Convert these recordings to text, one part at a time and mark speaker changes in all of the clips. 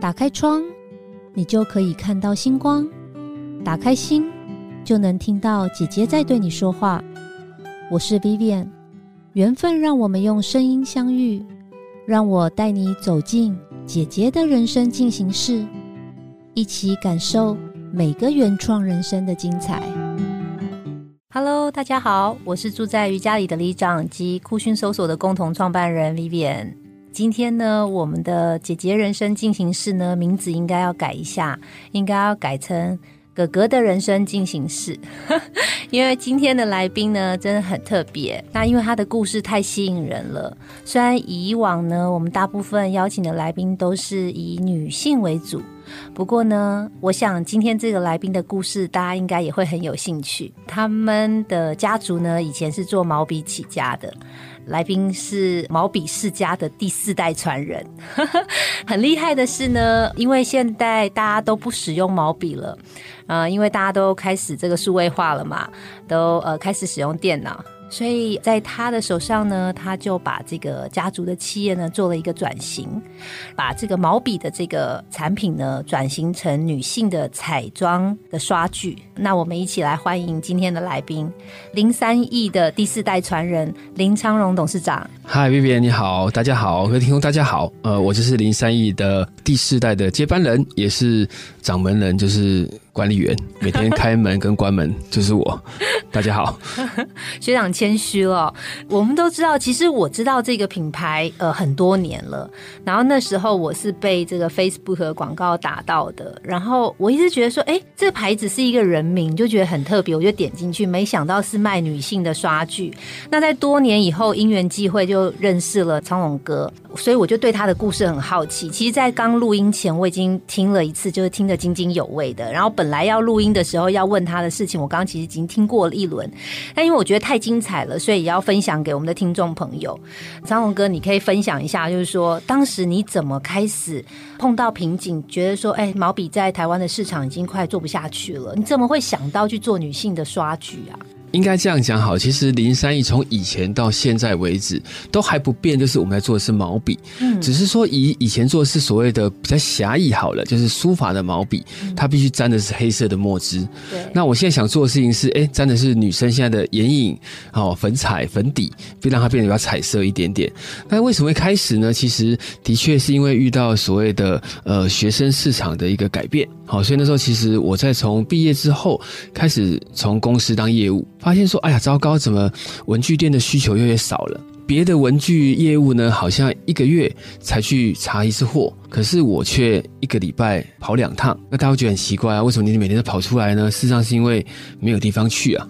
Speaker 1: 打开窗，你就可以看到星光；打开心，就能听到姐姐在对你说话。我是 Vivian，缘分让我们用声音相遇，让我带你走进姐姐的人生进行式，一起感受每个原创人生的精彩。Hello，大家好，我是住在瑜伽里的里长及酷讯搜索的共同创办人 Vivian。今天呢，我们的姐姐人生进行式呢，名字应该要改一下，应该要改成哥哥的人生进行式。因为今天的来宾呢，真的很特别。那因为他的故事太吸引人了。虽然以往呢，我们大部分邀请的来宾都是以女性为主，不过呢，我想今天这个来宾的故事，大家应该也会很有兴趣。他们的家族呢，以前是做毛笔起家的。来宾是毛笔世家的第四代传人，很厉害的是呢，因为现在大家都不使用毛笔了，呃，因为大家都开始这个数位化了嘛，都呃开始使用电脑。所以在他的手上呢，他就把这个家族的企业呢做了一个转型，把这个毛笔的这个产品呢转型成女性的彩妆的刷具。那我们一起来欢迎今天的来宾，零三亿的第四代传人林昌荣董事长。
Speaker 2: 嗨，B B，你好，大家好，各位听众大家好。呃，我就是零三亿的第四代的接班人，也是掌门人，就是。管理员 每天开门跟关门就是我，大家好，
Speaker 1: 学长谦虚了。我们都知道，其实我知道这个品牌呃很多年了。然后那时候我是被这个 Facebook 广告打到的。然后我一直觉得说，哎，这个牌子是一个人名，就觉得很特别，我就点进去，没想到是卖女性的刷具。那在多年以后因缘际会就认识了苍龙哥，所以我就对他的故事很好奇。其实，在刚录音前我已经听了一次，就是听得津津有味的。然后本来要录音的时候要问他的事情，我刚刚其实已经听过了一轮，但因为我觉得太精彩了，所以也要分享给我们的听众朋友。张龙哥，你可以分享一下，就是说当时你怎么开始碰到瓶颈，觉得说，哎，毛笔在台湾的市场已经快做不下去了，你怎么会想到去做女性的刷剧啊？
Speaker 2: 应该这样讲好，其实林三亿从以前到现在为止都还不变，就是我们在做的是毛笔，嗯，只是说以以前做的是所谓的比较狭义好了，就是书法的毛笔，它必须沾的是黑色的墨汁。
Speaker 1: 对，
Speaker 2: 那我现在想做的事情是，哎，沾的是女生现在的眼影，哦，粉彩、粉底，并让它变得比较彩色一点点。那为什么会开始呢？其实的确是因为遇到所谓的呃学生市场的一个改变，好，所以那时候其实我在从毕业之后开始从公司当业务。发现说，哎呀，糟糕，怎么文具店的需求越来越少了？别的文具业务呢，好像一个月才去查一次货，可是我却一个礼拜跑两趟。那大家会觉得很奇怪啊，为什么你每天都跑出来呢？事实上是因为没有地方去啊。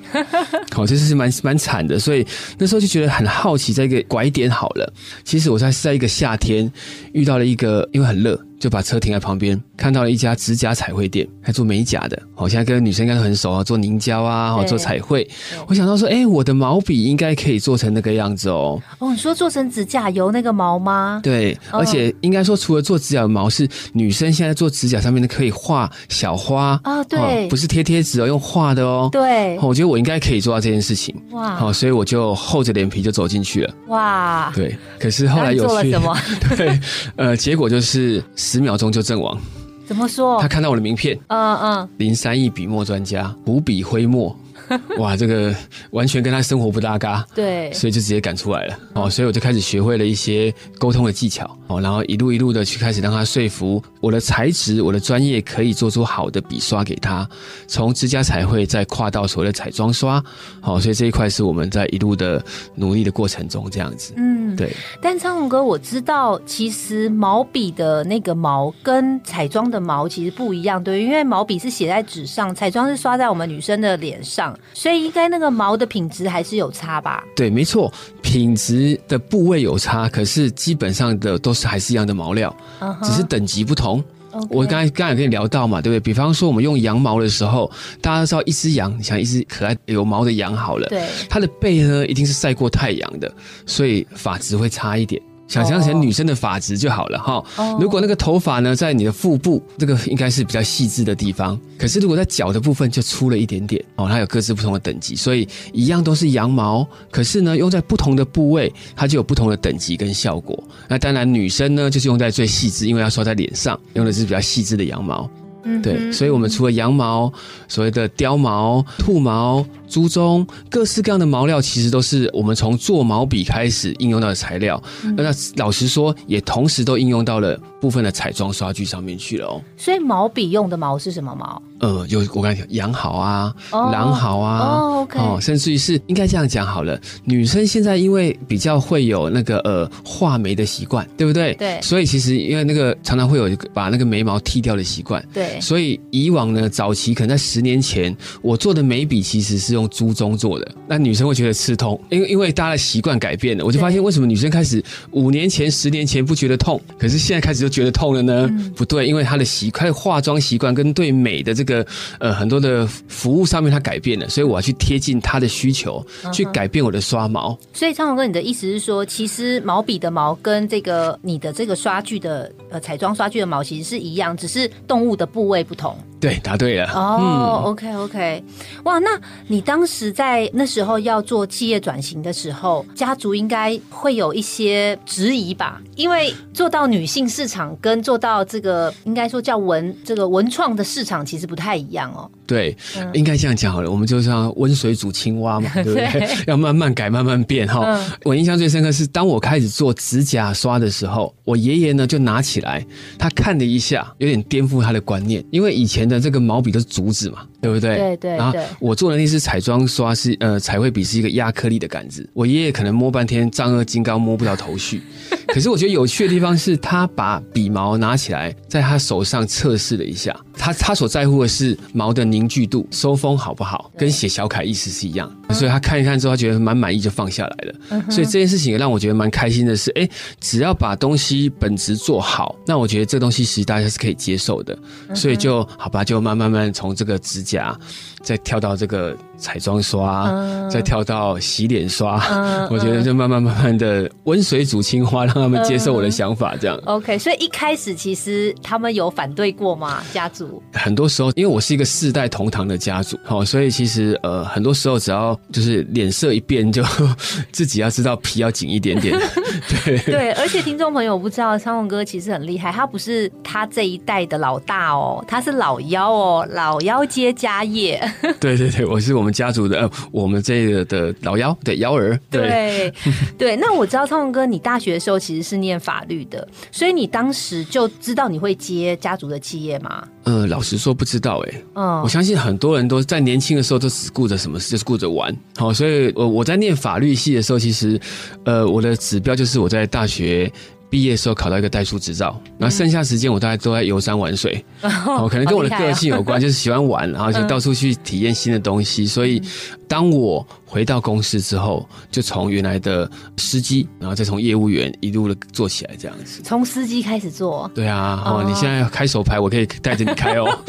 Speaker 2: 好，这是蛮蛮惨的，所以那时候就觉得很好奇，在一个拐点好了。其实我在是在一个夏天遇到了一个，因为很热。就把车停在旁边，看到了一家指甲彩绘店，还做美甲的。我现在跟女生应该都很熟啊，做凝胶啊，做彩绘。我想到说，哎，我的毛笔应该可以做成那个样子哦。
Speaker 1: 哦，你说做成指甲油那个毛吗？
Speaker 2: 对，而且应该说，除了做指甲的毛，是女生现在做指甲上面的可以画小花
Speaker 1: 啊，对，
Speaker 2: 不是贴贴纸哦，用画的哦。
Speaker 1: 对，
Speaker 2: 我觉得我应该可以做到这件事情。哇，好，所以我就厚着脸皮就走进去了。哇，对，可是后来有
Speaker 1: 做了什么？
Speaker 2: 对，呃，结果就是。十秒钟就阵亡，
Speaker 1: 怎么说？
Speaker 2: 他看到我的名片，嗯嗯，林三亿笔墨专家，五笔挥墨。哇，这个完全跟他生活不搭嘎，
Speaker 1: 对，
Speaker 2: 所以就直接赶出来了。哦，所以我就开始学会了一些沟通的技巧。哦，然后一路一路的去开始让他说服我的才质、我的专业可以做出好的笔刷给他，从指甲彩绘再跨到所谓的彩妆刷，好，所以这一块是我们在一路的努力的过程中这样子，嗯，对。
Speaker 1: 但昌宏哥，我知道其实毛笔的那个毛跟彩妆的毛其实不一样，对，因为毛笔是写在纸上，彩妆是刷在我们女生的脸上。所以应该那个毛的品质还是有差吧？
Speaker 2: 对，没错，品质的部位有差，可是基本上的都是还是一样的毛料，只是等级不同。我刚才刚才跟你聊到嘛，对不对？比方说我们用羊毛的时候，大家都知道一只羊，你想一只可爱有毛的羊好了，
Speaker 1: 对，
Speaker 2: 它的背呢一定是晒过太阳的，所以发质会差一点。想象成女生的发质就好了哈。如果那个头发呢，在你的腹部，这个应该是比较细致的地方。可是如果在脚的部分就粗了一点点哦，它有各自不同的等级，所以一样都是羊毛，可是呢，用在不同的部位，它就有不同的等级跟效果。那当然，女生呢就是用在最细致，因为要刷在脸上，用的是比较细致的羊毛。嗯，对，所以我们除了羊毛，所谓的貂毛、兔毛。猪鬃各式各样的毛料，其实都是我们从做毛笔开始应用到的材料。那老实说，也同时都应用到了部分的彩妆刷具上面去了哦。
Speaker 1: 所以毛笔用的毛是什么毛？
Speaker 2: 呃，有我刚才讲羊毫啊、狼毫啊，哦，甚至于是应该这样讲好了。女生现在因为比较会有那个呃画眉的习惯，对不对？
Speaker 1: 对。
Speaker 2: 所以其实因为那个常常会有把那个眉毛剃掉的习惯。
Speaker 1: 对。
Speaker 2: 所以以往呢，早期可能在十年前，我做的眉笔其实是。用猪鬃做的，那女生会觉得刺痛，因为因为大家的习惯改变了，我就发现为什么女生开始五年前、十年前不觉得痛，可是现在开始就觉得痛了呢？不对，因为她的习惯、化妆习惯跟对美的这个呃很多的服务上面她改变了，所以我要去贴近她的需求，去改变我的刷毛。
Speaker 1: 所以昌宏哥，你的意思是说，其实毛笔的毛跟这个你的这个刷具的呃彩妆刷具的毛其实是一样，只是动物的部位不同。
Speaker 2: 对，答对了。
Speaker 1: 哦，OK OK，哇，那你当时在那时候要做企业转型的时候，家族应该会有一些质疑吧？因为做到女性市场跟做到这个应该说叫文这个文创的市场其实不太一样哦。
Speaker 2: 对，应该这样讲好了，我们就像温水煮青蛙嘛，对不对？要慢慢改，慢慢变哈。我印象最深刻是，当我开始做指甲刷的时候，我爷爷呢就拿起来，他看了一下，有点颠覆他的观念，因为以前。的这个毛笔都是竹子嘛，对不对？
Speaker 1: 对对。
Speaker 2: 然后我做的那支彩妆刷是呃彩绘笔是一个压颗粒的杆子，我爷爷可能摸半天丈二金刚摸不到头绪。可是我觉得有趣的地方是他把笔毛拿起来，在他手上测试了一下，他他所在乎的是毛的凝聚度、收风好不好，跟写小楷意思是一样。所以他看一看之后，他觉得蛮满意，就放下来了。所以这件事情也让我觉得蛮开心的是，哎，只要把东西本质做好，那我觉得这东西其实大家是可以接受的。所以就好吧，就慢慢慢从这个指甲。再跳到这个彩妆刷，再跳到洗脸刷，我觉得就慢慢慢慢的温水煮青蛙，让他们接受我的想法，这样。
Speaker 1: OK，所以一开始其实他们有反对过吗？家族
Speaker 2: 很多时候，因为我是一个世代同堂的家族，好，所以其实呃，很多时候只要就是脸色一变，就 自己要知道皮要紧一点点。对
Speaker 1: 对，而且听众朋友不知道，昌宏哥其实很厉害，他不是他这一代的老大哦，他是老幺哦，老幺接家业。
Speaker 2: 对对对，我是我们家族的，呃，我们这个的老幺，对幺儿，
Speaker 1: 对 对。那我知道昌宏哥，你大学的时候其实是念法律的，所以你当时就知道你会接家族的企业吗？
Speaker 2: 呃，老实说不知道哎。嗯，我相信很多人都在年轻的时候都只顾着什么事，就是顾着玩。好，所以我我在念法律系的时候，其实呃，我的指标就是我在大学。毕业的时候考到一个代书执照，然后剩下时间我大概都在游山玩水，哦，可能跟我的个性有关，就是喜欢玩，然后就到处去体验新的东西。所以，当我回到公司之后，就从原来的司机，然后再从业务员一路的做起来，这样子。
Speaker 1: 从司机开始做？
Speaker 2: 对啊，哦，你现在开手牌，我可以带着你开哦。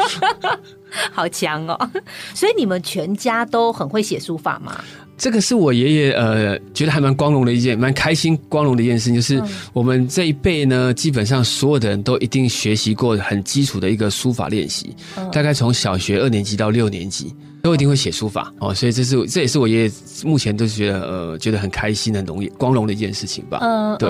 Speaker 1: 好强哦！所以你们全家都很会写书法吗？
Speaker 2: 这个是我爷爷呃，觉得还蛮光荣的一件，蛮开心、光荣的一件事，就是我们这一辈呢，基本上所有的人都一定学习过很基础的一个书法练习，大概从小学二年级到六年级。都一定会写书法哦，所以这是这也是我爷爷目前都是觉得呃觉得很开心、很荣光荣的一件事情吧。嗯，对。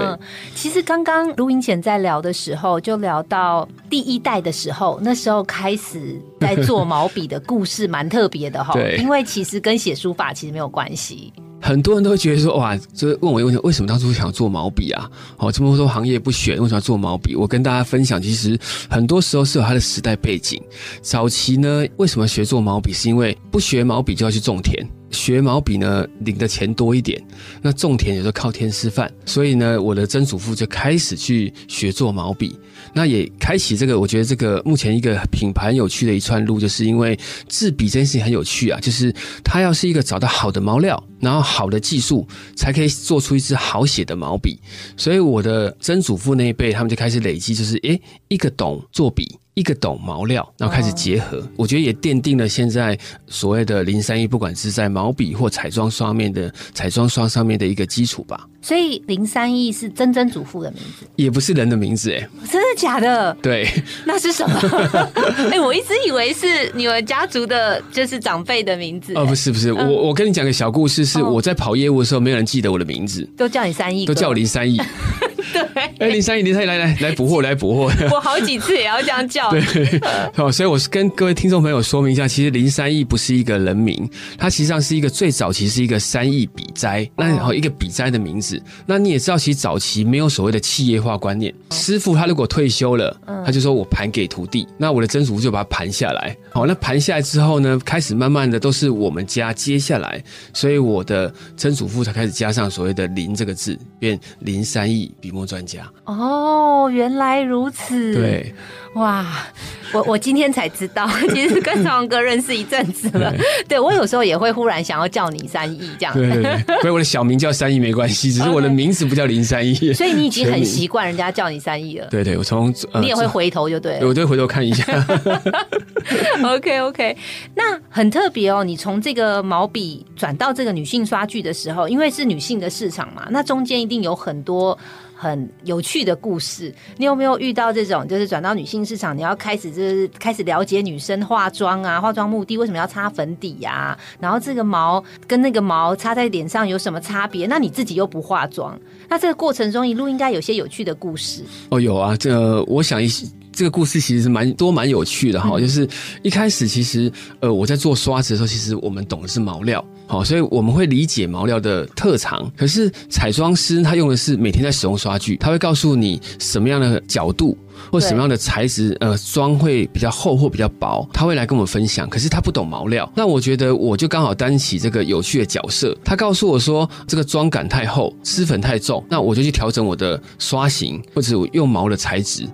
Speaker 1: 其实刚刚录音前在聊的时候，就聊到第一代的时候，那时候开始在做毛笔的故事，蛮特别的哈。
Speaker 2: 对，
Speaker 1: 因为其实跟写书法其实没有关系。
Speaker 2: 很多人都会觉得说，哇，这问我一个问题：为什么当初想要做毛笔啊？哦，这么多行业不选，为什么要做毛笔？我跟大家分享，其实很多时候是有它的时代背景。早期呢，为什么学做毛笔？是因为不学毛笔就要去种田。学毛笔呢，领的钱多一点。那种田有时候靠天吃饭，所以呢，我的曾祖父就开始去学做毛笔。那也开启这个，我觉得这个目前一个品牌很有趣的一串路，就是因为制笔这件事情很有趣啊。就是它要是一个找到好的毛料，然后好的技术，才可以做出一支好写的毛笔。所以我的曾祖父那一辈，他们就开始累积，就是诶，一个懂做笔。一个懂毛料，然后开始结合，我觉得也奠定了现在所谓的零三一，不管是在毛笔或彩妆刷面的彩妆刷上面的一个基础吧。
Speaker 1: 所以林三一是曾曾祖父的名字，
Speaker 2: 也不是人的名字，哎，
Speaker 1: 真的假的？
Speaker 2: 对，
Speaker 1: 那是什么？哎，我一直以为是你们家族的，就是长辈的名字。
Speaker 2: 哦，不是不是，我我跟你讲个小故事，是我在跑业务的时候，没有人记得我的名字，
Speaker 1: 都叫你三亿，
Speaker 2: 都叫我林三义。
Speaker 1: 对，
Speaker 2: 哎，林三义，林三义，来来来补货，来补货。
Speaker 1: 我好几次也要这样叫。
Speaker 2: 对，哦，所以我是跟各位听众朋友说明一下，其实林三义不是一个人名，它实际上是一个最早期是一个三亿笔斋，那一个笔斋的名字。那你也知道，其实早期没有所谓的企业化观念，师傅他如果退休了，他就说我盘给徒弟，那我的曾祖父就把它盘下来。好，那盘下来之后呢，开始慢慢的都是我们家接下来，所以我的曾祖父才开始加上所谓的林这个字，变林三义笔墨专家。
Speaker 1: 哦，原来如此。
Speaker 2: 对，
Speaker 1: 哇，我我今天才知道，其实跟长哥认识一阵子了。对我有时候也会忽然想要叫你三亿这样。
Speaker 2: 对对对，所以我的小名叫三亿没关系，只是我的名字不叫林三亿。
Speaker 1: 所以你已经很习惯人家叫你三亿了。
Speaker 2: 对对，我从
Speaker 1: 你也会回头就对，
Speaker 2: 我就回头看一下。
Speaker 1: OK OK，那很特别哦。你从这个毛笔转到这个女性刷剧的时候，因为是女性的市场嘛，那中间一定有很多。很有趣的故事，你有没有遇到这种？就是转到女性市场，你要开始就是开始了解女生化妆啊，化妆目的为什么要擦粉底呀？然后这个毛跟那个毛擦在脸上有什么差别？那你自己又不化妆，那这个过程中一路应该有些有趣的故事
Speaker 2: 哦。有啊，这我想一这个故事其实是蛮多蛮有趣的哈。就是一开始其实呃我在做刷子的时候，其实我们懂的是毛料。好，所以我们会理解毛料的特长。可是彩妆师他用的是每天在使用刷具，他会告诉你什么样的角度或什么样的材质，呃，妆会比较厚或比较薄，他会来跟我们分享。可是他不懂毛料，那我觉得我就刚好担起这个有趣的角色。他告诉我说这个妆感太厚，湿粉太重，那我就去调整我的刷型或者我用毛的材质。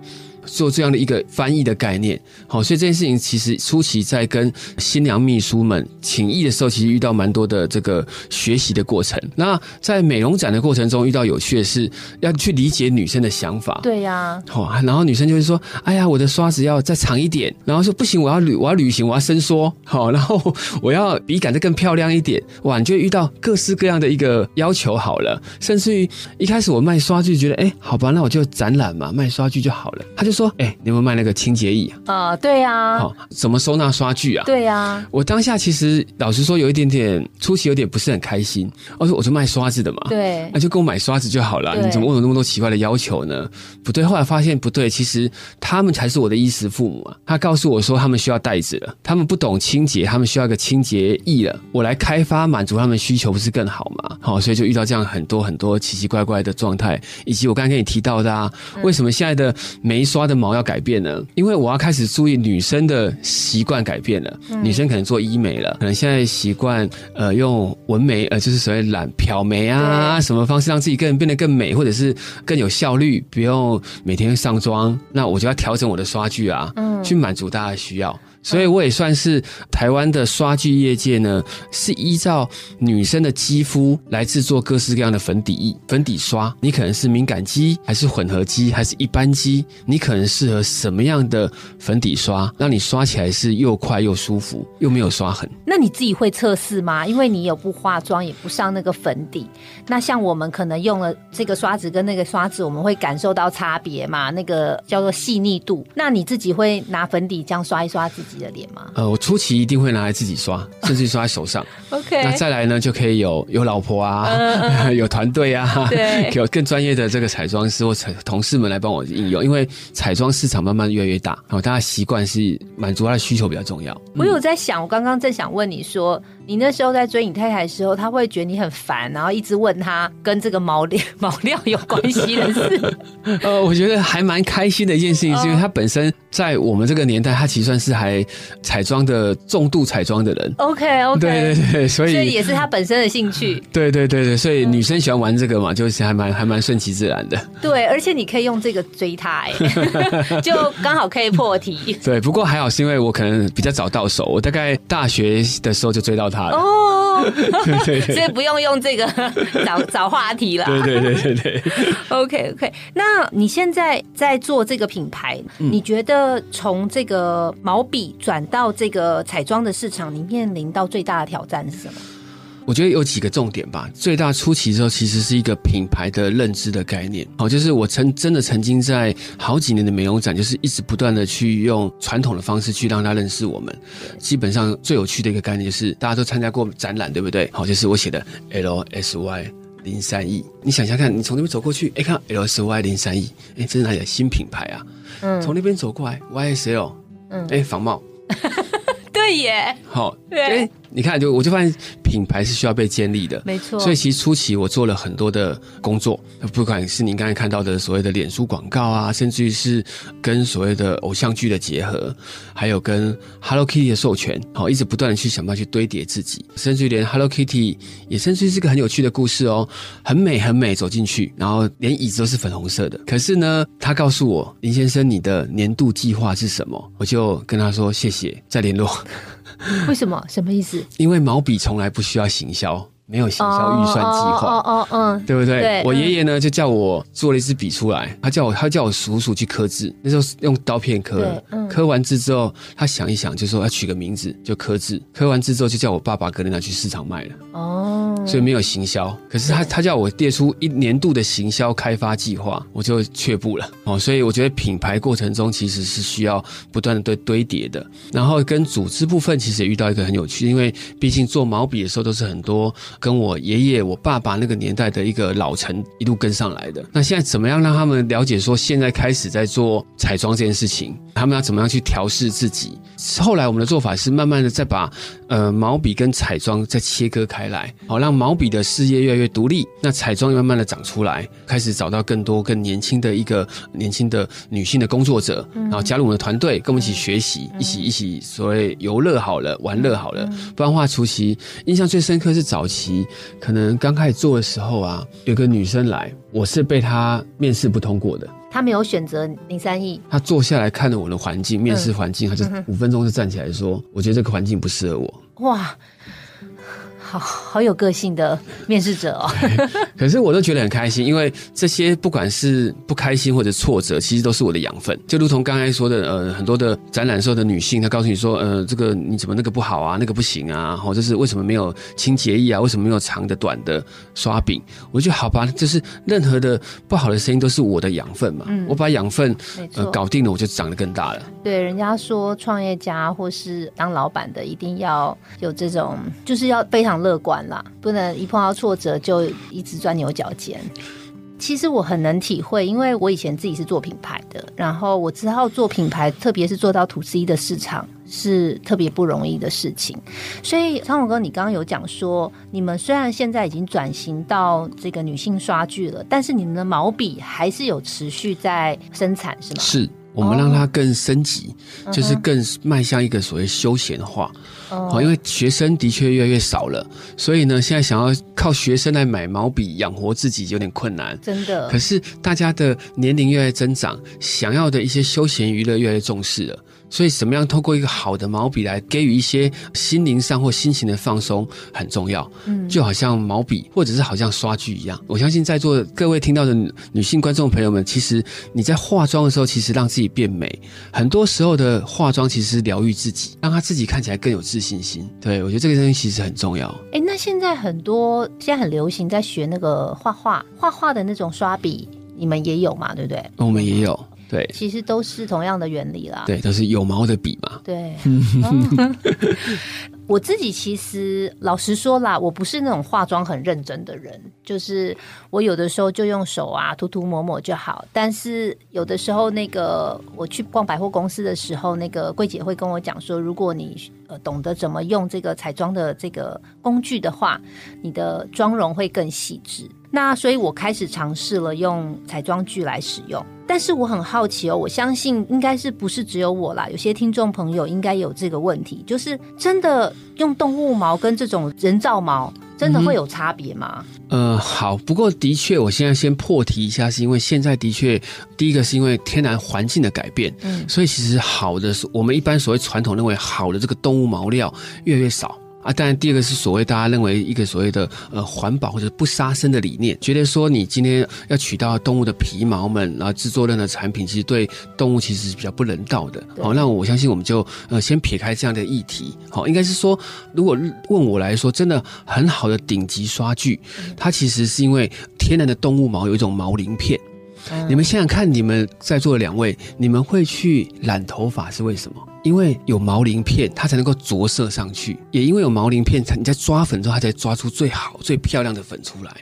Speaker 2: 做这样的一个翻译的概念，好，所以这件事情其实初期在跟新娘秘书们请意的时候，其实遇到蛮多的这个学习的过程。那在美容展的过程中，遇到有趣的是要去理解女生的想法。
Speaker 1: 对呀，
Speaker 2: 好，然后女生就会说：“哎呀，我的刷子要再长一点。”然后说：“不行，我要旅，我要旅行，我要伸缩。”好，然后我要笔杆再更漂亮一点。哇，你就遇到各式各样的一个要求好了，甚至于一开始我卖刷具，觉得哎，好吧，那我就展览嘛，卖刷具就好了。他就。说，哎，你有没有卖那个清洁液
Speaker 1: 啊？啊，对呀。
Speaker 2: 好，怎么收纳刷具啊？
Speaker 1: 对呀。
Speaker 2: 我当下其实老实说，有一点点初期有点不是很开心。我说，我是卖刷子的嘛，
Speaker 1: 对，
Speaker 2: 那就给我买刷子就好了。你怎么问有那么多奇怪的要求呢？不对，后来发现不对，其实他们才是我的衣食父母啊。他告诉我说，他们需要袋子了，他们不懂清洁，他们需要一个清洁液了。我来开发满足他们需求，不是更好吗？好，所以就遇到这样很多很多奇奇怪怪的状态，以及我刚才跟你提到的啊，为什么现在的眉刷。的毛要改变呢，因为我要开始注意女生的习惯改变了。女生可能做医美了，可能现在习惯呃用纹眉，呃就是所谓染漂眉啊，什么方式让自己更变得更美，或者是更有效率，不用每天上妆。那我就要调整我的刷具啊，去满足大家的需要。所以我也算是台湾的刷具业界呢，是依照女生的肌肤来制作各式各样的粉底液、粉底刷。你可能是敏感肌，还是混合肌，还是一般肌？你可能适合什么样的粉底刷，让你刷起来是又快又舒服，又没有刷痕？
Speaker 1: 那你自己会测试吗？因为你有不化妆，也不上那个粉底。那像我们可能用了这个刷子跟那个刷子，我们会感受到差别嘛？那个叫做细腻度。那你自己会拿粉底这样刷一刷自己？的脸吗？
Speaker 2: 呃，我初期一定会拿来自己刷，甚至刷在手上。
Speaker 1: OK，
Speaker 2: 那再来呢，就可以有有老婆啊，有团队啊，
Speaker 1: 对，
Speaker 2: 有更专业的这个彩妆师或彩同事们来帮我应用。因为彩妆市场慢慢越来越大，然后大家习惯是满足他的需求比较重要。
Speaker 1: 我有在想，我刚刚正想问你说。你那时候在追你太太的时候，他会觉得你很烦，然后一直问他跟这个毛料毛料有关系的事。
Speaker 2: 呃，我觉得还蛮开心的一件事情，是因为他本身在我们这个年代，他其实算是还彩妆的重度彩妆的人。
Speaker 1: OK OK，
Speaker 2: 对对对，所以这
Speaker 1: 也是他本身的兴趣。
Speaker 2: 对对对对，所以女生喜欢玩这个嘛，就是还蛮还蛮顺其自然的。
Speaker 1: 对，而且你可以用这个追他，哎，就刚好可以破题。
Speaker 2: 对，不过还好是因为我可能比较早到手，我大概大学的时候就追到他。
Speaker 1: 了哦，
Speaker 2: 对对对
Speaker 1: 所以不用用这个找 找话题了。
Speaker 2: 对对对对对。
Speaker 1: OK OK，那你现在在做这个品牌，
Speaker 2: 嗯
Speaker 1: 你觉得从这个毛笔转到这个彩妆的市场，你面临到最大的挑战是什么？
Speaker 2: 我觉得有几个重点吧。最大初期之后，其实是一个品牌的认知的概念。好，就是我曾真的曾经在好几年的美容展，就是一直不断的去用传统的方式去让他认识我们。基本上最有趣的一个概念就是，大家都参加过展览，对不对？好，就是我写的 L S Y 零三 E。你想想看，你从那边走过去，哎，看 L S Y 零三 E，哎，这是哪里的新品牌啊？
Speaker 1: 嗯
Speaker 2: 从那边走过来 Y S L，
Speaker 1: 嗯。
Speaker 2: 哎，仿冒。
Speaker 1: 对耶，
Speaker 2: 好，
Speaker 1: 对。
Speaker 2: 哎，你看，就我就发现品牌是需要被建立的。
Speaker 1: 没错。
Speaker 2: 所以其实初期我做了很多的工作，不管是您刚才看到的所谓的脸书广告啊，甚至于是跟所谓的偶像剧的结合，还有跟 Hello Kitty 的授权，好，一直不断的去想办法去堆叠自己，甚至于连 Hello Kitty 也甚至于是个很有趣的故事哦，很美很美，走进去，然后连椅子都是粉红色的。可是呢，他告诉我林先生，你的年度计划是什么？我就跟他说谢谢，再联络。
Speaker 1: 为什么？什么意思？
Speaker 2: 因为毛笔从来不需要行销，没有行销预算计划。
Speaker 1: 哦哦哦，嗯，
Speaker 2: 对不对？
Speaker 1: 对
Speaker 2: 我爷爷呢就叫我做了一支笔出来，他叫我他叫我叔叔去刻字，那时候用刀片刻刻完字之后，他想一想就说要取个名字，就刻字，刻完字之后就叫我爸爸隔天拿去市场卖了，
Speaker 1: 哦，
Speaker 2: 所以没有行销。可是他他叫我列出一年度的行销开发计划，我就却步了哦。所以我觉得品牌过程中其实是需要不断的堆堆叠的，然后跟组织部分其实也遇到一个很有趣，因为毕竟做毛笔的时候都是很多跟我爷爷、我爸爸那个年代的一个老臣一路跟上来的。那现在怎么样让他们了解说现在开始在做彩妆这件事情，他们要怎么样去调试自己？后来我们的做法是慢慢的再把呃毛笔跟彩妆再切割开来，好让毛笔的事业越来越独立，那彩妆也慢慢的长出来，开始找到更多更年轻的一个年轻的女性的工作者，然后加入我们的团队，跟我们一起学习，一起一起所谓游乐好了，玩乐好了，不然的话，初期印象最深刻是早期可能刚开始做的时候啊，有个女生来，我是被她面试不通过的。
Speaker 1: 他没有选择林三亿，
Speaker 2: 她坐下来看了我的环境，面试环境，她就五分钟就站起来说：“我觉得这个环境不适合我。”
Speaker 1: 哇，好好有个性的面试者哦。
Speaker 2: 可是我都觉得很开心，因为这些不管是不开心或者挫折，其实都是我的养分。就如同刚才说的，呃，很多的展览时候的女性，她告诉你说，呃，这个你怎么那个不好啊，那个不行啊，或者是为什么没有清洁液啊，为什么没有长的、短的刷柄？我就觉得好吧，就是任何的不好的声音都是我的养分嘛。嗯我把养分呃搞定了，我就长得更大了。
Speaker 1: 对，人家说创业家或是当老板的，一定要有这种，就是要非常乐观啦，不能一碰到挫折就一直钻牛角尖。其实我很能体会，因为我以前自己是做品牌的，然后我知道做品牌，特别是做到 to C 的市场是特别不容易的事情。所以昌勇哥，你刚刚有讲说，你们虽然现在已经转型到这个女性刷具了，但是你们的毛笔还是有持续在生产，是吗？
Speaker 2: 是我们让它更升级，
Speaker 1: 嗯
Speaker 2: 就是更迈向一个所谓休闲化。
Speaker 1: 哦
Speaker 2: 好，因为学生的确越来越少了，所以呢，现在想要靠学生来买毛笔养活自己有点困难。
Speaker 1: 真的
Speaker 2: 可是大家的年龄越来越增长，想要的一些休闲娱乐越来越重视了。所以，怎么样透过一个好的毛笔来给予一些心灵上或心情的放松很重要。嗯，就好像毛笔或者是好像刷具一样。我相信在座的各位听到的女女性观众朋友们，其实你在化妆的时候，其实让自己变美，很多时候的化妆其实是疗愈自己，让她自己看起来更有自信心。对我觉得这个东西其实很重要。
Speaker 1: 哎，那现在很多现在很流行在学那个画画，画画的那种刷笔，你们也有嘛？对不对？
Speaker 2: 我们也有，对
Speaker 1: 其实都是同样的原理啦。
Speaker 2: 对，都是有毛的笔嘛。
Speaker 1: 对，哦 我自己其实老实说啦，我不是那种化妆很认真的人，就是我有的时候就用手啊涂涂抹抹就好。但是有的时候，那个我去逛百货公司的时候，那个柜姐会跟我讲说，如果你呃懂得怎么用这个彩妆的这个工具的话，你的妆容会更细致。那所以我开始尝试了用彩妆具来使用，但是我很好奇哦，我相信应该是不是只有我啦，有些听众朋友应该有这个问题，就是真的用动物毛跟这种人造毛真的会有差别吗？
Speaker 2: 呃，好，不过的确，我现在先破题一下，是因为现在的确，第一个是因为天然环境的改变，
Speaker 1: 嗯
Speaker 2: 所以其实好的，我们一般所谓传统认为好的这个动物毛料越来越少。啊。当然，第二个是所谓大家认为一个所谓的呃环保或者不杀生的理念，觉得说你今天要取到动物的皮毛们，然后制作任何产品，其实对动物其实是比较不人道的。好，那我相信我们就呃先撇开这样的议题。好，应该是说，如果问我来说，真的很好的顶级刷具，它其实是因为天然的动物毛有一种毛鳞片。你们想想看，你们在座的两位，你们会去染头发是为什么？因为有毛鳞片，它才能够着色上去。也因为有毛鳞片，才你在抓粉之后，它才抓出最好、最漂亮的粉出来。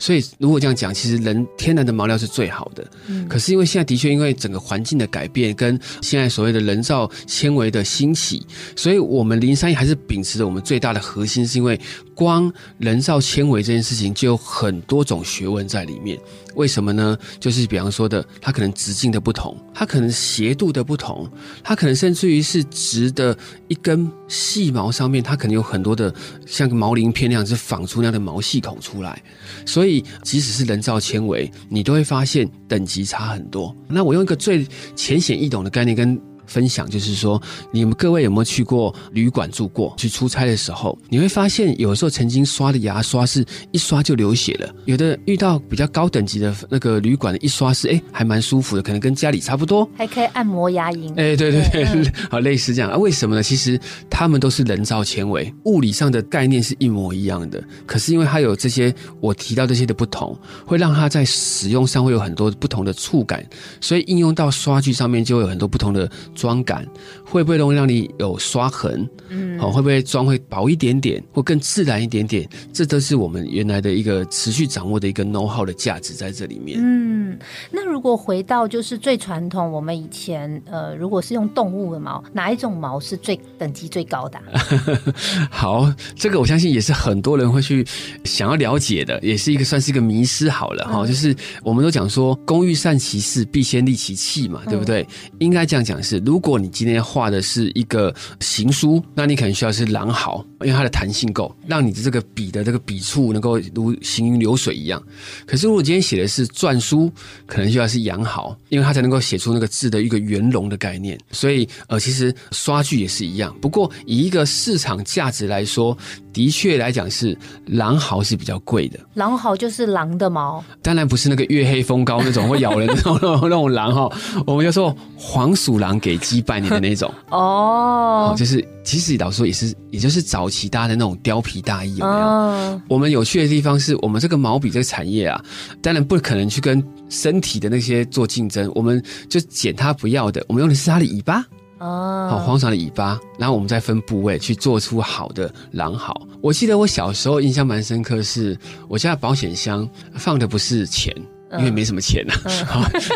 Speaker 2: 所以，如果这样讲，其实人天然的毛料是最好的。嗯。可是因为现在的确因为整个环境的改变，跟现在所谓的人造纤维的兴起，所以我们零三一还是秉持着我们最大的核心，是因为光人造纤维这件事情就有很多种学问在里面。为什么呢？就是比方说的，它可能直径的不同，它可能斜度的不同，它可能甚至于是直的一根细毛上面，它可能有很多的像个毛鳞片那样是仿出那样的毛细孔出来。所以，即使是人造纤维，你都会发现等级差很多。那我用一个最浅显易懂的概念跟。分享就是说，你们各位有没有去过旅馆住过？去出差的时候，你会发现有时候曾经刷的牙刷是一刷就流血了。有的遇到比较高等级的那个旅馆的一刷是哎还蛮舒服的，可能跟家里差不多，
Speaker 1: 还可以按摩牙龈。
Speaker 2: 哎，对对对，好类似这样啊？为什么呢？其实他们都是人造纤维，物理上的概念是一模一样的。可是因为它有这些我提到这些的不同，会让它在使用上会有很多不同的触感，所以应用到刷具上面就会有很多不同的。妆感会不会容易让你有刷痕？嗯，好，会不会妆会薄一点点，或更自然一点点？这都是我们原来的一个持续掌握的一个 know how 的价值在这里面。
Speaker 1: 嗯，那如果回到就是最传统，我们以前呃，如果是用动物的毛，哪一种毛是最等级最高的？
Speaker 2: 好，这个我相信也是很多人会去想要了解的，也是一个算是一个迷失。好了哈，就是我们都讲说，工欲善其事，必先利其器嘛，对不对？应该这样讲是。如果你今天画的是一个行书，那你可能需要是狼毫，因为它的弹性够，让你的这个笔的这个笔触能够如行云流水一样。可是如果今天写的是篆书，可能就要是羊毫，因为它才能够写出那个字的一个圆融的概念。所以呃，其实刷具也是一样。不过以一个市场价值来说，的确来讲是狼毫是比较贵的。
Speaker 1: 狼毫就是狼的毛，
Speaker 2: 当然不是那个月黑风高那种会咬人的那种那种狼哈。我们就说黄鼠狼给。鸡拜年的那种 哦，就是其实老实说也是，也就是早期搭的那种貂皮大衣有没有？我们有趣的地方是我们这个毛笔这个产业啊，当然不可能去跟身体的那些做竞争，我们就剪它不要的，我们用的是它的尾巴哦，好黄鼠狼的尾巴，然后我们再分部位去做出好的狼毫。我记得我小时候印象蛮深刻，是我家的保险箱放的不是钱。因为没什么钱 呐，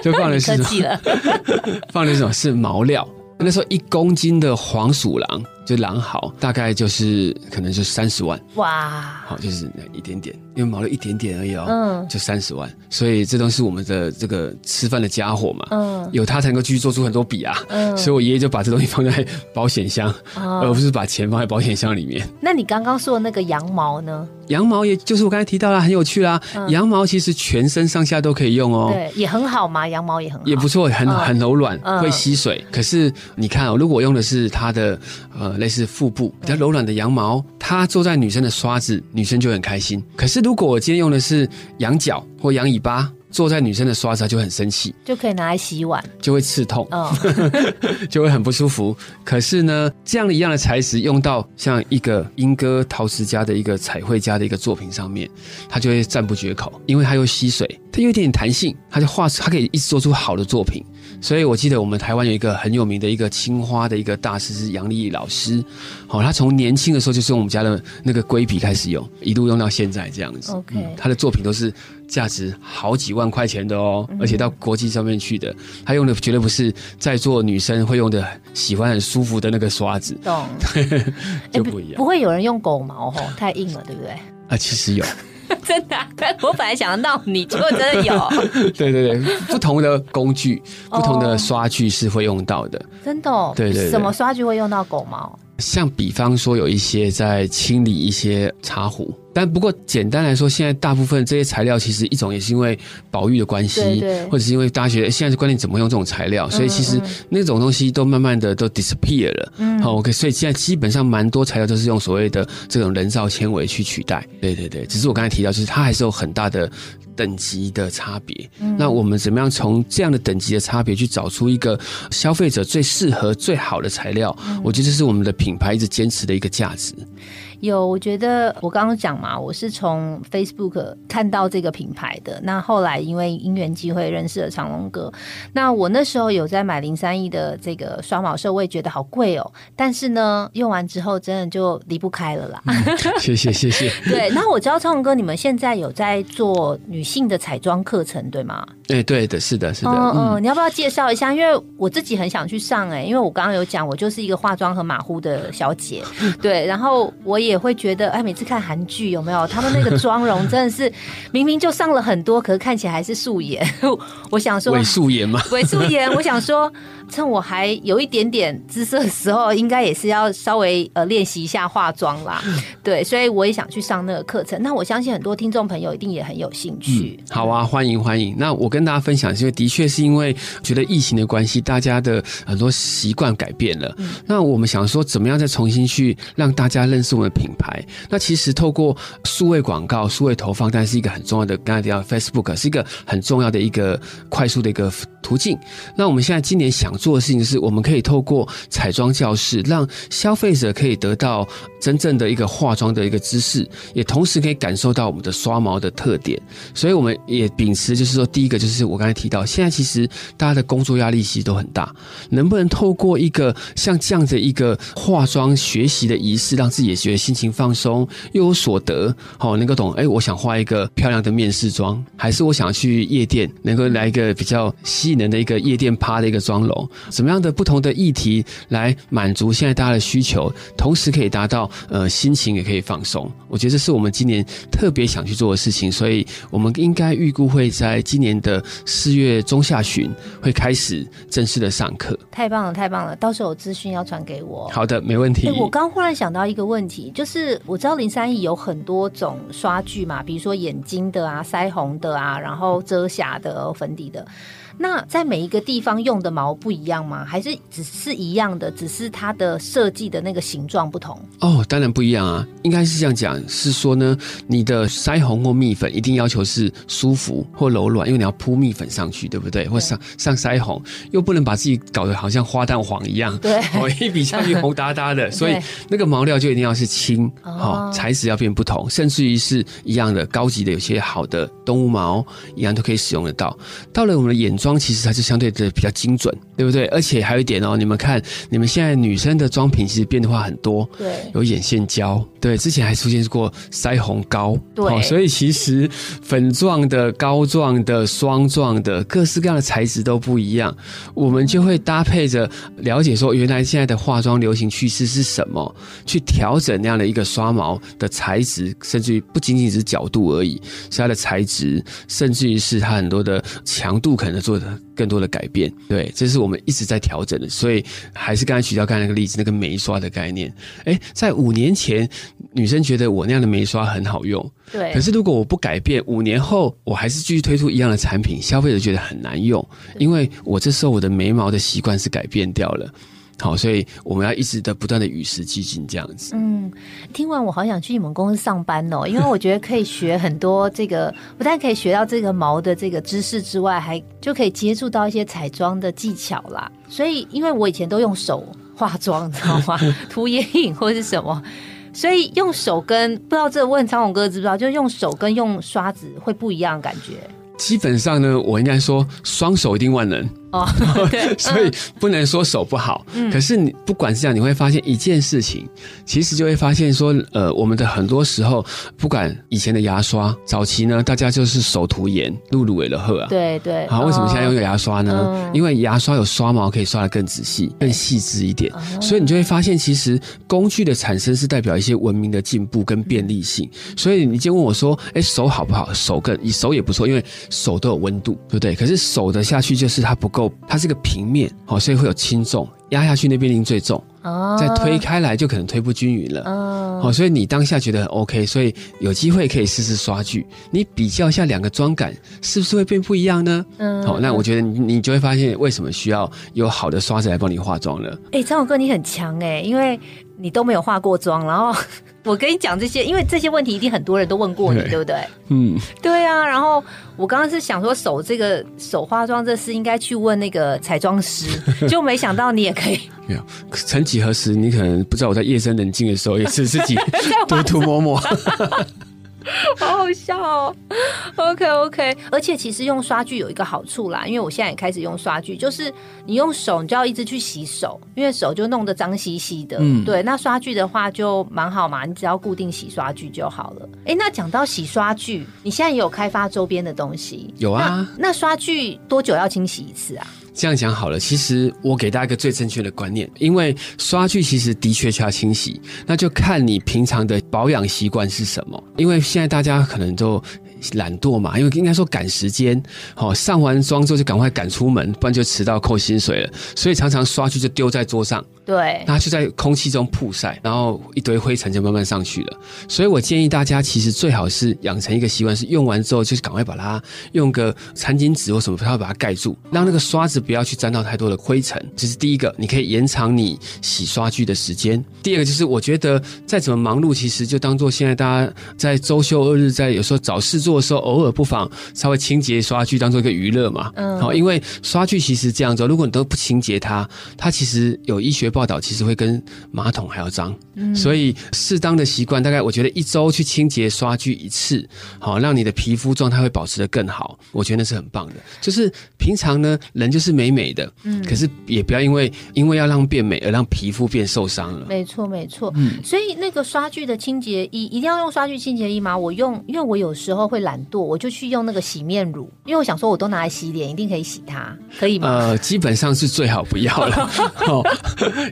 Speaker 2: 就放的是 放的什么？是毛料。那时候一公斤的黄鼠狼。就狼嚎大概就是可能就三十万。哇，好就是那一点点，因为毛了一点点而已哦，嗯，就三十万，所以这都是我们的这个吃饭的家伙嘛，嗯，有它才能够继续做出很多笔啊，嗯，所以我爷爷就把这东西放在保险箱，而不是把钱放在保险箱里面。
Speaker 1: 那你刚刚说的那个羊毛呢？
Speaker 2: 羊毛也就是我刚才提到了，很有趣啦。羊毛其实全身上下都可以用哦，
Speaker 1: 对，也很好嘛，羊毛也很好，
Speaker 2: 也不错，很很柔软，会吸水。可是你看哦，如果用的是它的呃。类似腹部比较柔软的羊毛，它坐在女生的刷子，女生就很开心。可是如果我今天用的是羊角或羊尾巴，坐在女生的刷子，就很生气，
Speaker 1: 就可以拿来洗碗，
Speaker 2: 就会刺痛，哦 就会很不舒服。可是呢，这样的一样的材质用到像一个英歌陶瓷家的一个彩绘家的一个作品上面，它就会赞不绝口，因为它又吸水，它有一点点弹性，它就画，它可以一直做出好的作品。所以，我记得我们台湾有一个很有名的一个青花的一个大师是杨丽老师，好，他从年轻的时候就是用我们家的那个龟皮开始用，一路用到现在这样子。
Speaker 1: OK，
Speaker 2: 他的作品都是价值好几万块钱的哦，而且到国际上面去的。他用的绝对不是在座女生会用的、喜欢很舒服的那个刷子，
Speaker 1: 懂？
Speaker 2: 就不一样。
Speaker 1: 不会有人用狗毛吼，太硬了，对不对？
Speaker 2: 啊，其实有。
Speaker 1: 真的，我本来想要闹你，结果真的有。
Speaker 2: 对对对，不同的工具、不同的刷具是会用到的。
Speaker 1: 真的？
Speaker 2: 对对。
Speaker 1: 什么刷具会用到狗毛？
Speaker 2: 像比方说，有一些在清理一些茶壶，但不过简单来说，现在大部分这些材料，其实一种也是因为保育的关系，
Speaker 1: 对对
Speaker 2: 或者是因为大家觉得现在的观念怎么用这种材料，所以其实那种东西都慢慢的都 disappear 了。
Speaker 1: 嗯
Speaker 2: 好，OK，所以现在基本上蛮多材料都是用所谓的这种人造纤维去取代。对对对，只是我刚才提到，就是它还是有很大的等级的差别。
Speaker 1: 嗯
Speaker 2: 那我们怎么样从这样的等级的差别去找出一个消费者最适合、最好的材料？
Speaker 1: 嗯
Speaker 2: 我觉得这是我们的品牌一直坚持的一个价值。
Speaker 1: 有，我觉得我刚刚讲嘛，我是从 Facebook 看到这个品牌的。那后来因为因缘机会认识了长龙哥，那我那时候有在买零三亿的这个刷毛色，我也觉得好贵哦。但是呢，用完之后真的就离不开了啦。
Speaker 2: 谢谢谢谢。
Speaker 1: 对，那我知道长隆哥，你们现在有在做女性的彩妆课程，对吗？
Speaker 2: 哎、对的，是的，是的。
Speaker 1: 嗯
Speaker 2: 嗯
Speaker 1: 嗯，你要不要介绍一下？因为我自己很想去上哎、因为我刚刚有讲，我就是一个化妆很马虎的小姐，对，然后我也会觉得，哎，每次看韩剧有没有他们那个妆容真的是明明就上了很多，可是看起来还是素颜。我想说
Speaker 2: 伪素颜嘛，
Speaker 1: 伪素颜，我想说，趁我还有一点点姿色的时候，应该也是要稍微呃练习一下化妆啦。对，所以我也想去上那个课程。那我相信很多听众朋友一定也很有兴趣。
Speaker 2: 好啊，欢迎欢迎。那我跟大家分享，是因为的确是因为觉得疫情的关系，大家的很多习惯改变了。那我们想说，怎么样再重新去让大家认识我们的品牌？那其实透过数位广告、数位投放，但是一个很重要的，刚才提到 Facebook 是一个很重要的一个快速的一个途径。那我们现在今年想做的事情是，我们可以透过彩妆教室，让消费者可以得到真正的一个化妆的一个知识，也同时可以感受到我们的刷毛的特点。所以我们也秉持，就是说，第一个就是我刚才提到，现在其实大家的工作压力其实都很大，能不能透过一个像这样的一个化妆学习的仪式，让自己也觉得心情放松，又有所得，好、能够懂，哎，我想画一个漂亮的面试妆，还是我想去夜店，能够来一个比较吸引人的一个夜店趴的一个妆容，什么样的不同的议题来满足现在大家的需求，同时可以达到呃心情也可以放松。我觉得这是我们今年特别想去做的事情，所以我们应该预估会在今年的四月中下旬会开始正式的上课。
Speaker 1: 太棒了，太棒了！到时候有资讯要传给我。
Speaker 2: 好的，没问题。
Speaker 1: 哎、我刚忽然想到一个问题，就是我知道零三亿有很多种刷具嘛，比如说眼睛的啊、腮红的啊，然后遮瑕的、粉底的。那在每一个地方用的毛不一样吗？还是只是一样的，只是它的设计的那个形状不同？
Speaker 2: 哦，当然不一样啊，应该是这样讲，是说呢，你的腮红或蜜粉一定要求是舒服或柔软，因为你要铺蜜粉上去，对不对？或上上腮红，又不能把自己搞得好像花旦黄一样，
Speaker 1: 对
Speaker 2: 哦，一笔下去红哒哒的，所以 那个毛料就一定要是轻，
Speaker 1: 哦
Speaker 2: 好、材质要变不同，甚至于是一样的高级的，有些好的动物毛一样都可以使用得到。到了我们的眼妆，其实它是相对的比较精准，对不对？而且还有一点哦，你们看，你们现在女生的妆品其实变化很多，
Speaker 1: 对
Speaker 2: 有眼线胶，对，之前还出现过腮红膏，
Speaker 1: 对
Speaker 2: 哦所以其实粉状的、膏状的、霜状的，各式各样的材质都不一样，我们就会搭配着了解说，原来现在的化妆流行趋势是什么，去调整那样的一个刷毛的材质，甚至于不仅仅是角度而已，是它的材质，甚至于是它很多的强度可能做的更多的改变。对，这是我们一直在调整的，所以还是刚才徐教刚才那个例子，那个眉刷的概念。哎，在五年前，女生觉得我那样的眉刷很好用，
Speaker 1: 对
Speaker 2: 可是如果我不改变，五年后我还是继续推出一样的产品，消费者觉得很难用，因为我这时候我的眉毛的习惯是改变掉了。好，所以我们要一直的不断的与时俱进，这样子。
Speaker 1: 嗯，听完我好想去你们公司上班哦，因为我觉得可以学很多这个，不但可以学到这个毛的这个知识之外，还就可以接触到一些彩妆的技巧啦。所以，因为我以前都用手化妆，你知道吗？涂眼影或是什么。所以用手跟不知道这个问张勇哥知不知道，就是用手跟用刷子会不一样的感觉
Speaker 2: 基本上呢，我应该说双手一定万能，
Speaker 1: 哦。对，
Speaker 2: 所以不能说手不好。可是你不管是这样，你会发现一件事情，其实就会发现说，呃，我们的很多时候，不管以前的牙刷，早期呢，大家就是手涂盐，露露为了喝啊。
Speaker 1: 对对。
Speaker 2: 好，为什么现在用
Speaker 1: 哦
Speaker 2: 牙刷呢？
Speaker 1: 嗯
Speaker 2: 因为牙刷有刷毛，可以刷得更仔细、更细致一点，所以你就会发现，其实工具的产生是代表一些文明的进步跟便利性。所以你今天问我说，哎，手好不好？手更手也不错，因为手都有温度，对不对？可是手的下去就是它不够，它是个平面，好，所以会有轻重。压下去那边一定最重，
Speaker 1: 哦
Speaker 2: 再推开来就可能推不均匀了。
Speaker 1: 嗯
Speaker 2: 哦，所以你当下觉得很 OK，所以有机会可以试试刷具，你比较一下两个妆感是不是会变不一样呢？
Speaker 1: 嗯
Speaker 2: 好、那我觉得你你就会发现为什么需要有好的刷子来帮你化妆了。
Speaker 1: 哎、张勇哥，你很强哎、因为你都没有化过妆，然后我跟你讲这些，因为这些问题一定很多人都问过你，
Speaker 2: 对
Speaker 1: 对不对？
Speaker 2: 嗯，
Speaker 1: 对啊，然后我刚刚是想说手这个手化妆这事应该去问那个彩妆师，就没想到你也可以
Speaker 2: 没有，曾几何时，你可能不知道我在夜深人静的时候，也是自己 涂涂抹抹。
Speaker 1: 好好笑哦。OK OK，而且其实用刷具有一个好处啦，因为我现在也开始用刷具，就是你用手你就要一直去洗手，因为手就弄得脏兮兮的。
Speaker 2: 嗯
Speaker 1: 对，那刷具的话就蛮好嘛，你只要固定洗刷具就好了。哎，那讲到洗刷具，你现在也有开发周边的东西？
Speaker 2: 有啊
Speaker 1: 那那刷具多久要清洗一次啊？
Speaker 2: 这样讲好了，其实我给大家一个最正确的观念，因为刷具其实的确需要清洗，那就看你平常的保养习惯是什么。因为现在大家可能都懒惰嘛，因为应该说赶时间，好、上完妆之后就赶快赶出门，不然就迟到扣薪水了，所以常常刷具就丢在桌上。
Speaker 1: 对，
Speaker 2: 它就在空气中曝晒，然后一堆灰尘就慢慢上去了。所以我建议大家，其实最好是养成一个习惯，是用完之后就是赶快把它用个餐巾纸或什么，它把它盖住，让那个刷子不要去沾到太多的灰尘。这是第一个，你可以延长你洗刷具的时间。第二个就是，我觉得再怎么忙碌，其实就当做现在大家在周休二日，在有时候找事做的时候，偶尔不妨稍微清洁刷具，当做一个娱乐嘛。
Speaker 1: 嗯
Speaker 2: 好，因为刷具其实这样子，如果你都不清洁它，它其实有医学报道，其实会跟马桶还要脏。所以适当的习惯，大概我觉得一周去清洁刷具一次，好，让你的皮肤状态会保持的更好。我觉得那是很棒的。就是平常呢，人就是美美的，嗯，可是也不要因为因为要让变美而让皮肤变受伤了。
Speaker 1: 没错，没错。
Speaker 2: 嗯
Speaker 1: 所以那个刷具的清洁液一定要用刷具清洁液吗？我用，因为我有时候会懒惰，我就去用那个洗面乳，因为我想说我都拿来洗脸，一定可以洗它，可以吗？
Speaker 2: 呃，基本上是最好不要了，哦，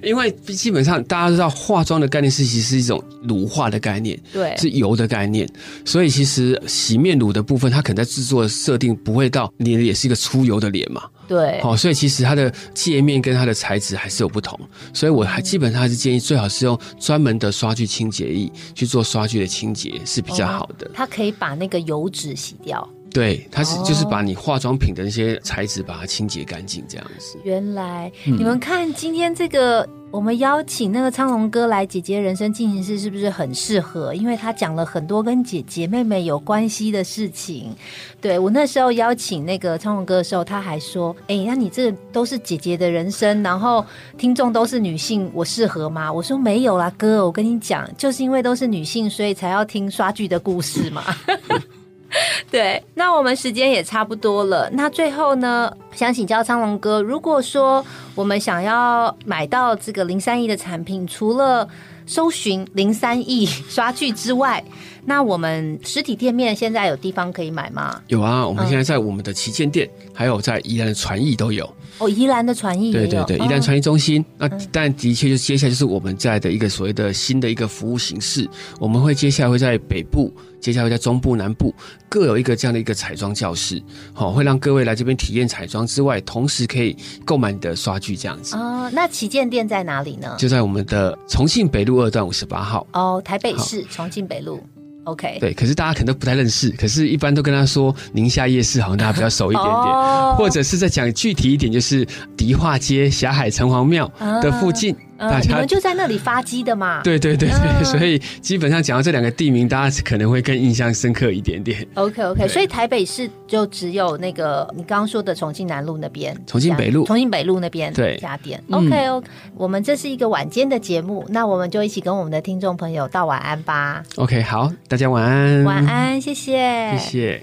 Speaker 2: 因为基本上大家都知道化妆的概念是其实是一种乳化的概念，
Speaker 1: 对，
Speaker 2: 是油的概念，所以其实洗面乳的部分，它可能在制作的设定不会到你的脸是一个出油的脸嘛，
Speaker 1: 对，
Speaker 2: 好、所以其实它的界面跟它的材质还是有不同，所以我还基本上还是建议最好是用专门的刷具清洁液去做刷具的清洁是比较好的。
Speaker 1: 它可以把那个油脂洗掉。
Speaker 2: 对，它是
Speaker 1: 哦
Speaker 2: 就是把你化妆品的那些材质把它清洁干净这样子。
Speaker 1: 原来、
Speaker 2: 嗯
Speaker 1: 你们看今天这个，我们邀请那个苍龙哥来姐姐人生进行式，是不是很适合？因为他讲了很多跟姐姐妹妹有关系的事情。对我那时候邀请那个苍龙哥的时候，他还说：“哎、那你这都是姐姐的人生，然后听众都是女性，我适合吗？”我说：“没有啦，哥，我跟你讲，就是因为都是女性，所以才要听刷剧的故事嘛。” 对，那我们时间也差不多了。那最后呢，想请教苍龙哥，如果说我们想要买到这个零三亿的产品，除了搜寻零三亿刷剧之外，那我们实体店面现在有地方可以买吗？
Speaker 2: 有啊，我们
Speaker 1: 嗯
Speaker 2: 现在在我们的旗舰店，还有在宜兰的传艺都有。
Speaker 1: 哦，宜兰的传艺，
Speaker 2: 对对对，
Speaker 1: 哦
Speaker 2: 宜兰传艺中心。那
Speaker 1: 嗯
Speaker 2: 但的确，就接下来就是我们在的一个所谓的新的一个服务形式，我们会接下来会在北部，接下来会在中部、南部各有一个这样的一个彩妆教室，好、会让各位来这边体验彩妆之外，同时可以购买你的刷具这样子。
Speaker 1: 哦，那旗舰店在哪里呢？
Speaker 2: 就在我们的重庆北路二段五十八号。
Speaker 1: 哦，台北市重庆北路。OK，
Speaker 2: 对，可是大家可能都不太认识，可是一般都跟他说宁夏夜市，好像大家比较熟一点点。
Speaker 1: 哦
Speaker 2: 或者是再讲具体一点，就是迪化街霞海城隍庙的附近，大
Speaker 1: 呃，你
Speaker 2: 家
Speaker 1: 们就在那里发机的嘛？
Speaker 2: 对对对所以基本上讲到这两个地名，大家可能会更印象深刻一点点。
Speaker 1: OK OK，所以台北市就只有那个你刚刚说的重庆南路那边，
Speaker 2: 重庆北路
Speaker 1: 重庆北路那边
Speaker 2: 对
Speaker 1: 家店。
Speaker 2: 嗯
Speaker 1: OK OK，我们这是一个晚间的节目，那我们就一起跟我们的听众朋友道晚安吧。
Speaker 2: OK，好，大家晚安，
Speaker 1: 晚，安，谢谢，
Speaker 2: 谢谢。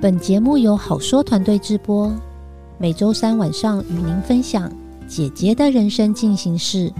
Speaker 3: 本节目由好说团队直播，每周三晚上与您分享姐姐的人生进行式。